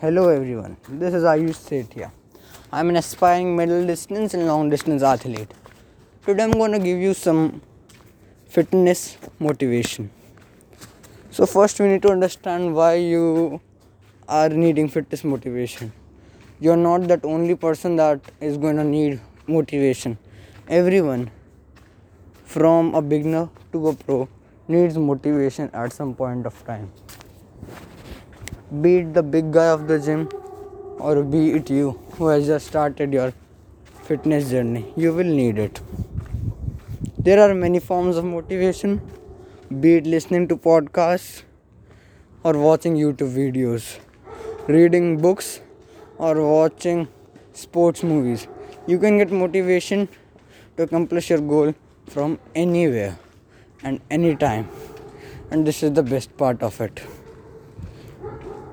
Hello everyone, this is Aayush Sethia. I'm an aspiring middle distance and long distance athlete. Today I'm going to give you some fitness motivation. So, first, we need to understand why you are needing fitness motivation. You're not that only person that is going to need motivation. Everyone, from a beginner to a pro, needs motivation at some point of time be it the big guy of the gym or be it you who has just started your fitness journey. You will need it. There are many forms of motivation be it listening to podcasts or watching youtube videos reading books or watching sports movies. You can get motivation to accomplish your goal from anywhere and anytime. And this is the best part of it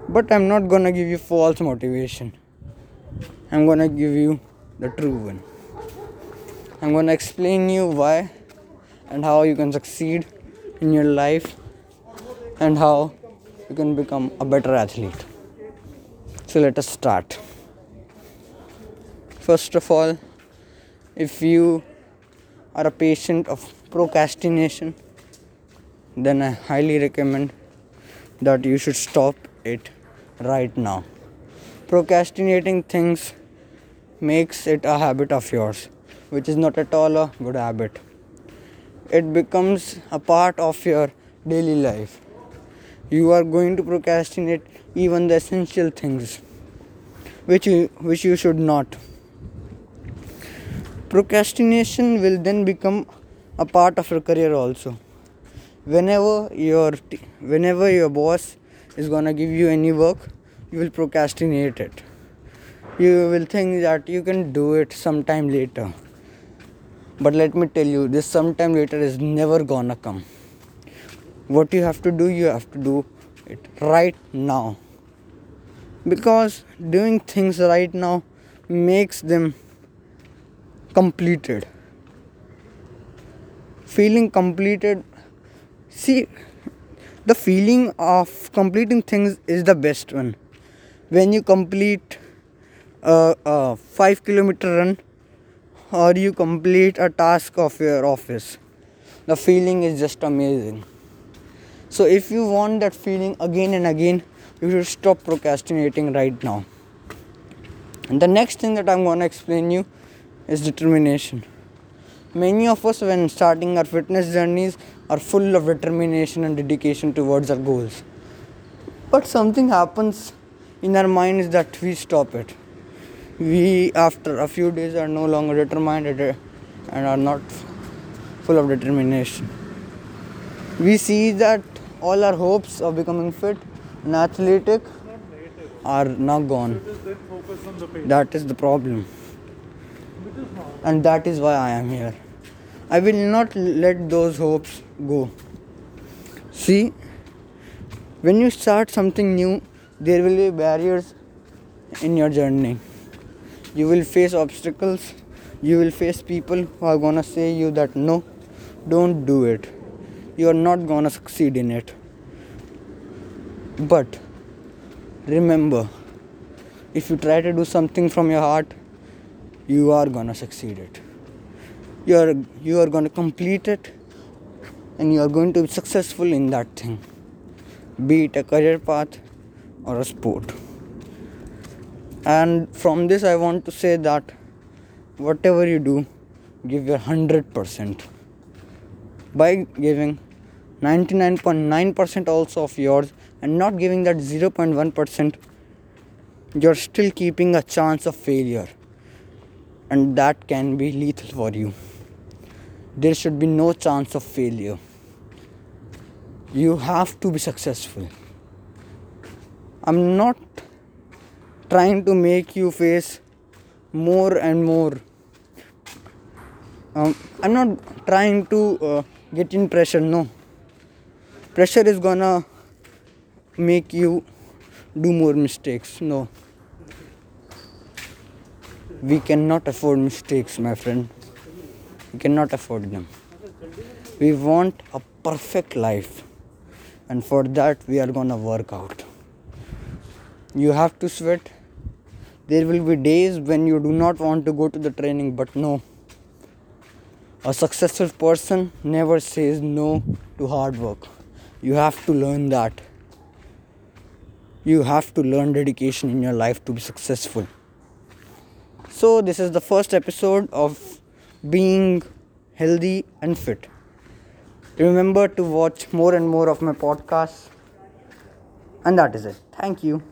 but I'm not gonna give you false motivation. I'm gonna give you the true one. I'm gonna explain you why and how you can succeed in your life and how you can become a better athlete. So let us start. First of all, if you are a patient of procrastination, then I highly recommend that you should stop it right now. Procrastinating things makes it a habit of yours, which is not at all a good habit. It becomes a part of your daily life. You are going to procrastinate even the essential things, which you, which you should not. Procrastination will then become a part of your career also. Whenever your whenever your boss is gonna give you any work, you will procrastinate it. You will think that you can do it sometime later. But let me tell you, this sometime later is never gonna come. What you have to do, you have to do it right now. Because doing things right now makes them completed. Feeling completed, see, the feeling of completing things is the best one. When you complete a, a 5 kilometer run or you complete a task of your office the feeling is just amazing. So if you want that feeling again and again you should stop procrastinating right now. And the next thing that i'm going to explain you is determination Many of us, when starting our fitness journeys, are full of determination and dedication towards our goals. But something happens in our minds that we stop it. We, after a few days, are no longer determined and are not full of determination. We see that all our hopes of becoming fit and athletic are now gone. That is the problem. And that is why I am here. I will not let those hopes go. See, when you start something new, there will be barriers in your journey. You will face obstacles, you will face people who are gonna say you that no, don't do it. You are not gonna succeed in it. But remember, if you try to do something from your heart, you are gonna succeed it you are you are going to complete it and you are going to be successful in that thing. Be it a career path or a sport. And from this i want to say that whatever you do give your 100% by giving 99.9% also of yours and not giving that 0.1% you're still keeping a chance of failure. And that can be lethal for you there should be no chance of failure. You have to be successful. I'm not trying to make you face more and more. Um, I'm not trying to uh, get in pressure, no. Pressure is gonna make you do more mistakes, no. We cannot afford mistakes, my friend. We cannot afford them. We want a perfect life, and for that, we are gonna work out. you have to sweat. There will be days when you do not want to go to the training but no. A successful person never says no to hard work. You have to learn that. You have to learn dedication in your life to be successful. So this is the first episode of being healthy and fit. Remember to watch more and more of my podcasts. And that is it. Thank you